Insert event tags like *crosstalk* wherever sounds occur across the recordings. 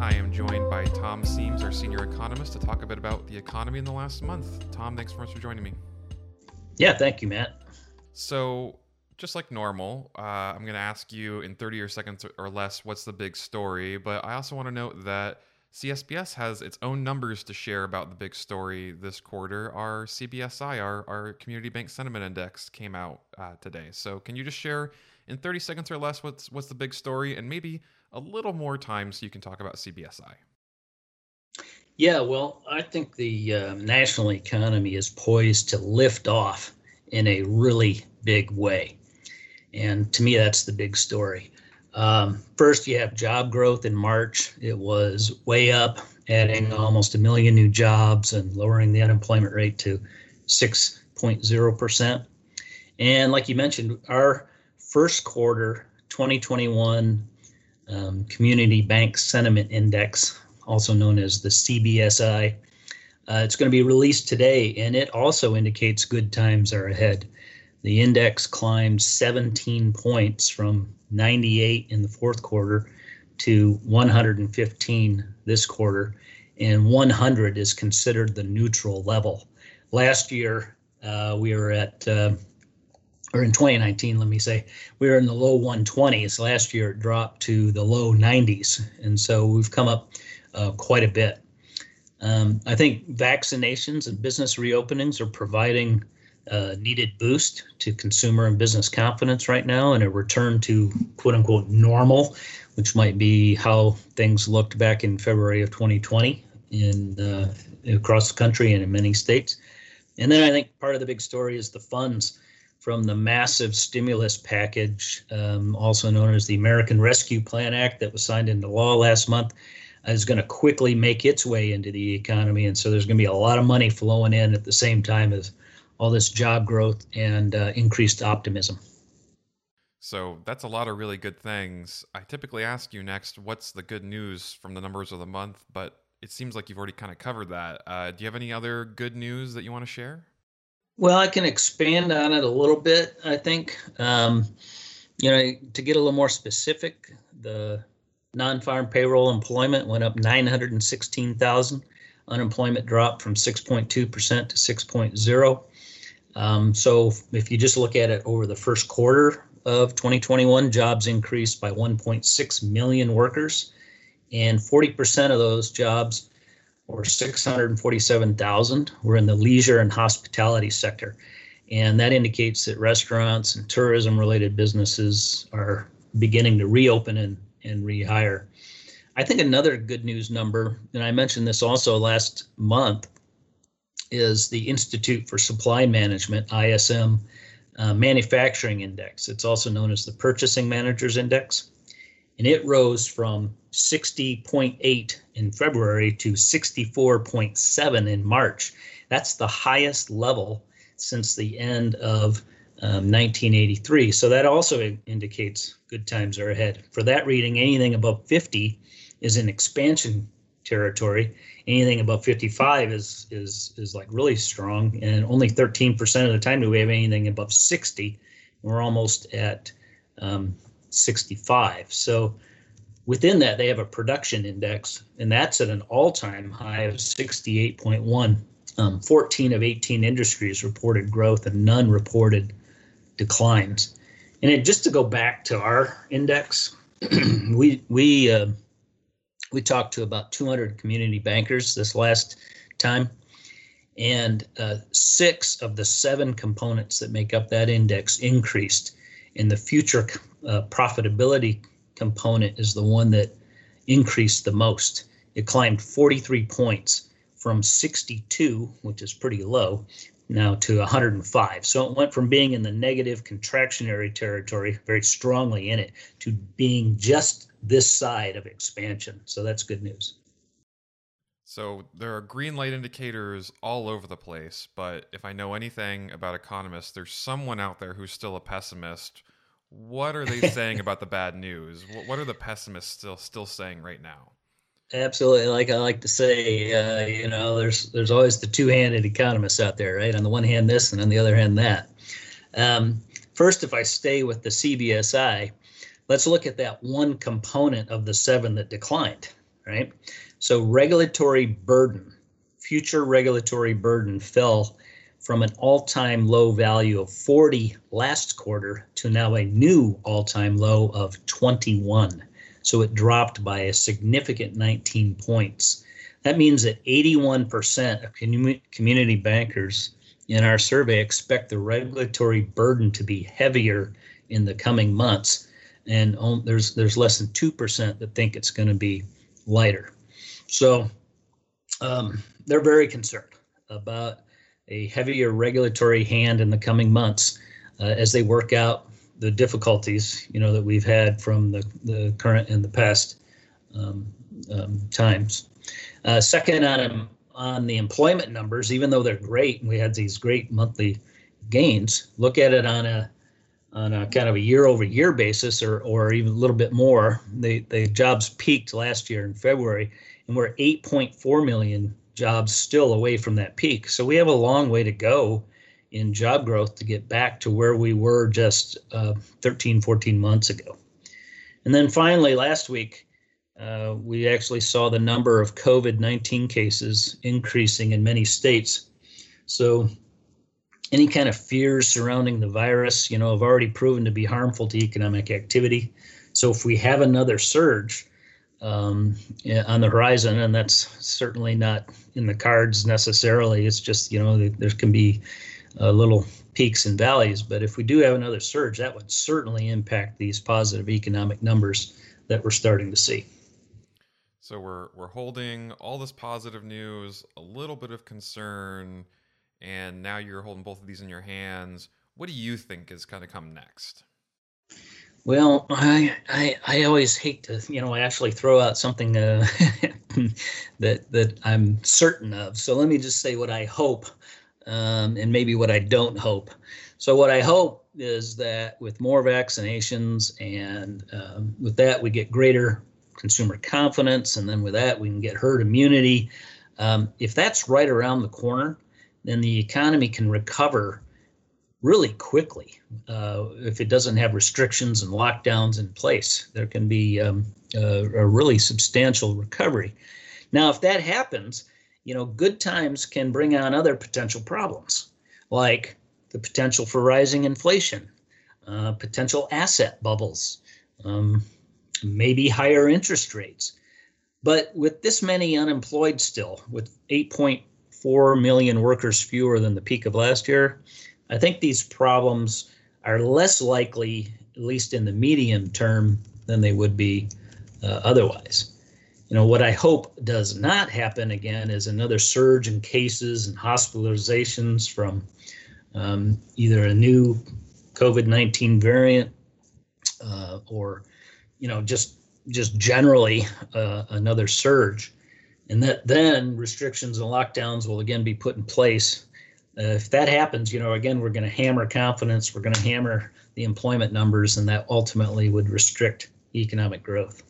I am joined by Tom Siems, our senior economist, to talk a bit about the economy in the last month. Tom, thanks so much for joining me. Yeah, thank you, Matt. So, just like normal, uh, I'm going to ask you in 30 or seconds or less what's the big story. But I also want to note that CSBS has its own numbers to share about the big story this quarter. Our CBSI, our, our Community Bank Sentiment Index, came out uh, today. So, can you just share in 30 seconds or less what's what's the big story, and maybe a little more time so you can talk about CBSI? Yeah, well, I think the uh, national economy is poised to lift off in a really big way. And to me, that's the big story. Um, first, you have job growth in March. It was way up, adding almost a million new jobs and lowering the unemployment rate to 6.0%. And like you mentioned, our first quarter 2021 um, Community Bank Sentiment Index, also known as the CBSI, uh, it's going to be released today, and it also indicates good times are ahead. The index climbed 17 points from 98 in the fourth quarter to 115 this quarter, and 100 is considered the neutral level. Last year, uh, we were at, uh, or in 2019, let me say, we were in the low 120s. Last year, it dropped to the low 90s, and so we've come up uh, quite a bit. Um, I think vaccinations and business reopenings are providing a needed boost to consumer and business confidence right now and a return to quote unquote normal, which might be how things looked back in February of 2020 in uh, across the country and in many states. And then I think part of the big story is the funds from the massive stimulus package, um, also known as the American Rescue Plan Act, that was signed into law last month is going to quickly make its way into the economy. And so there's going to be a lot of money flowing in at the same time as all this job growth and uh, increased optimism. So that's a lot of really good things. I typically ask you next, what's the good news from the numbers of the month? But it seems like you've already kind of covered that. Uh, do you have any other good news that you want to share? Well, I can expand on it a little bit, I think. Um, you know, to get a little more specific, the Non-farm payroll employment went up 916,000. Unemployment dropped from 6.2% to 6.0. Um, so if you just look at it over the first quarter of 2021, jobs increased by 1.6 million workers, and 40% of those jobs, or 647,000, were in the leisure and hospitality sector. And that indicates that restaurants and tourism related businesses are beginning to reopen and and rehire. I think another good news number, and I mentioned this also last month, is the Institute for Supply Management, ISM, uh, Manufacturing Index. It's also known as the Purchasing Managers Index. And it rose from 60.8 in February to 64.7 in March. That's the highest level since the end of um, 1983. So that also indicates good times are ahead. For that reading, anything above 50 is in expansion territory. Anything above 55 is is is like really strong, and only 13% of the time do we have anything above 60. We're almost at um, 65. So within that, they have a production index, and that's at an all-time high of 68.1. Um, 14 of 18 industries reported growth, and none reported declines. And it, just to go back to our index, *clears throat* we we uh, we talked to about 200 community bankers this last time, and uh, six of the seven components that make up that index increased. And the future uh, profitability component is the one that increased the most. It climbed 43 points from 62, which is pretty low, now to 105. So it went from being in the negative contractionary territory, very strongly in it, to being just this side of expansion. So that's good news. So there are green light indicators all over the place, but if I know anything about economists, there's someone out there who's still a pessimist. What are they *laughs* saying about the bad news? What are the pessimists still still saying right now? Absolutely. Like I like to say, uh, you know, there's there's always the two-handed economists out there, right? On the one hand, this, and on the other hand, that. Um, first, if I stay with the CBSI, let's look at that one component of the seven that declined. right? So regulatory burden, future regulatory burden fell from an all-time low value of 40 last quarter to now a new all-time low of 21. So it dropped by a significant 19 points. That means that 81% of community bankers in our survey expect the regulatory burden to be heavier in the coming months, and um, there's there's less than two percent that think it's going to be lighter. So um, they're very concerned about a heavier regulatory hand in the coming months uh, as they work out the difficulties you know that we've had from the, the current and the past um, um, times. Uh, second on on the employment numbers, even though they're great, and we had these great monthly gains. Look at it on a on a kind of a year over year basis, or or even a little bit more. The the jobs peaked last year in February, and we're 8.4 million jobs still away from that peak. So we have a long way to go in job growth to get back to where we were just uh, 13, 14 months ago. And then finally, last week, uh, we actually saw the number of COVID 19 cases increasing in many states. So, any kind of fears surrounding the virus, you know, have already proven to be harmful to economic activity. So, if we have another surge um, on the horizon, and that's certainly not in the cards necessarily, it's just, you know, there can be uh, little peaks and valleys. But if we do have another surge, that would certainly impact these positive economic numbers that we're starting to see. So we're we're holding all this positive news, a little bit of concern, and now you're holding both of these in your hands. What do you think is going to come next? Well, I, I I always hate to you know actually throw out something uh, *laughs* that that I'm certain of. So let me just say what I hope, um, and maybe what I don't hope. So what I hope is that with more vaccinations and um, with that we get greater consumer confidence, and then with that, we can get herd immunity. Um, if that's right around the corner, then the economy can recover really quickly. Uh, if it doesn't have restrictions and lockdowns in place, there can be um, a, a really substantial recovery. Now, if that happens, you know, good times can bring on other potential problems, like the potential for rising inflation, uh, potential asset bubbles, um, maybe higher interest rates. But with this many unemployed still, with 8.4 million workers fewer than the peak of last year, I think these problems are less likely, at least in the medium term, than they would be uh, otherwise. You know, what I hope does not happen again is another surge in cases and hospitalizations from um, either a new COVID 19 variant uh, or you know, just just generally uh, another surge, and that then restrictions and lockdowns will again be put in place. Uh, if that happens, you know, again, we're going to hammer confidence, we're going to hammer the employment numbers, and that ultimately would restrict economic growth.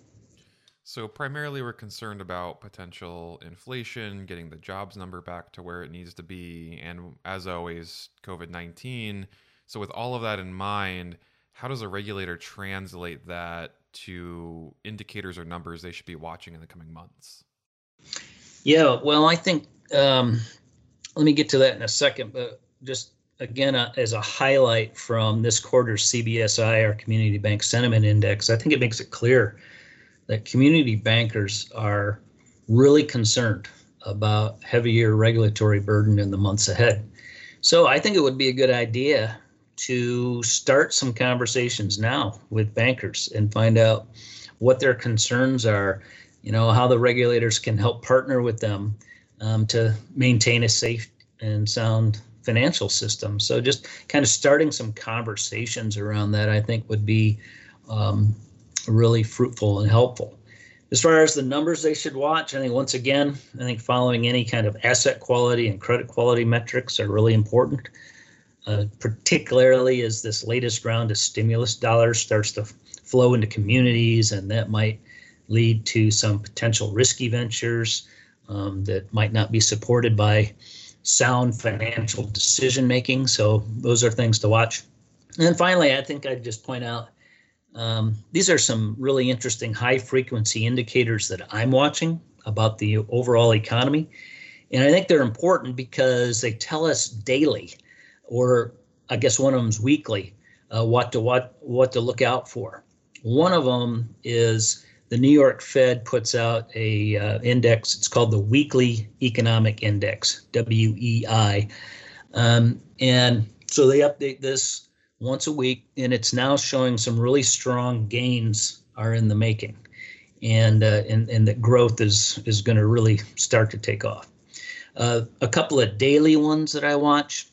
So, primarily, we're concerned about potential inflation, getting the jobs number back to where it needs to be, and as always, COVID 19. So, with all of that in mind, how does a regulator translate that to indicators or numbers they should be watching in the coming months? Yeah, well, I think um, let me get to that in a second, but just again, uh, as a highlight from this quarter's CBSI, our Community Bank Sentiment Index, I think it makes it clear that community bankers are really concerned about heavier regulatory burden in the months ahead. So I think it would be a good idea to start some conversations now with bankers and find out what their concerns are, you know, how the regulators can help partner with them um, to maintain a safe and sound financial system. So just kind of starting some conversations around that, I think, would be um, really fruitful and helpful. As far as the numbers they should watch, I think once again, I think following any kind of asset quality and credit quality metrics are really important uh, particularly as this latest round of stimulus dollars starts to flow into communities, and that might lead to some potential risky ventures um, that might not be supported by sound financial decision making. So those are things to watch. And then finally, I think I'd just point out Um, these are some really interesting high frequency indicators that I'm watching about the overall economy. And I think they're important because they tell us daily, or I guess one of them's weekly, uh, what to what what to look out for. One of them is the New York Fed puts out a uh, index. It's called the Weekly Economic Index (WEI), um, and so they update this once a week, and it's now showing some really strong gains are in the making, and uh, and and that growth is is going to really start to take off. Uh, a couple of daily ones that I watch.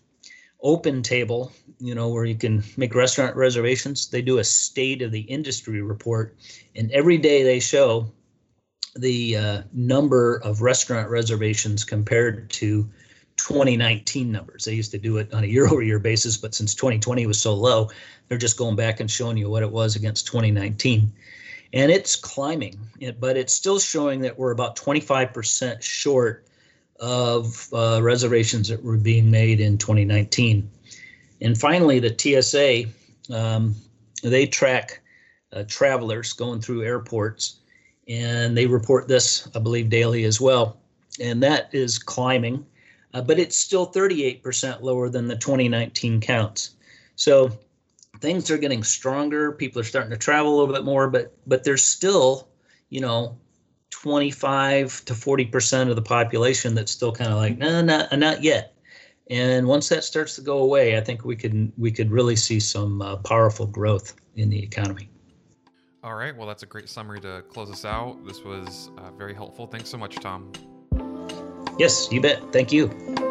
Open Table, you know, where you can make restaurant reservations. They do a state of the industry report, and every day they show the uh, number of restaurant reservations compared to 2019 numbers. They used to do it on a year over year basis, but since 2020 was so low, they're just going back and showing you what it was against 2019. And it's climbing, but it's still showing that we're about 25% short of uh, reservations that were being made in 2019. And finally, the TSA, um, they track uh, travelers going through airports, and they report this, I believe, daily as well. And that is climbing, uh, but it's still 38% lower than the 2019 counts. So things are getting stronger. People are starting to travel a little bit more, but but there's still, you know, 25 to 40 percent of the population that's still kind of like, no, not not yet. And once that starts to go away, I think we could we could really see some uh, powerful growth in the economy. All right. Well, that's a great summary to close us out. This was uh, very helpful. Thanks so much, Tom. Yes, you bet. Thank you.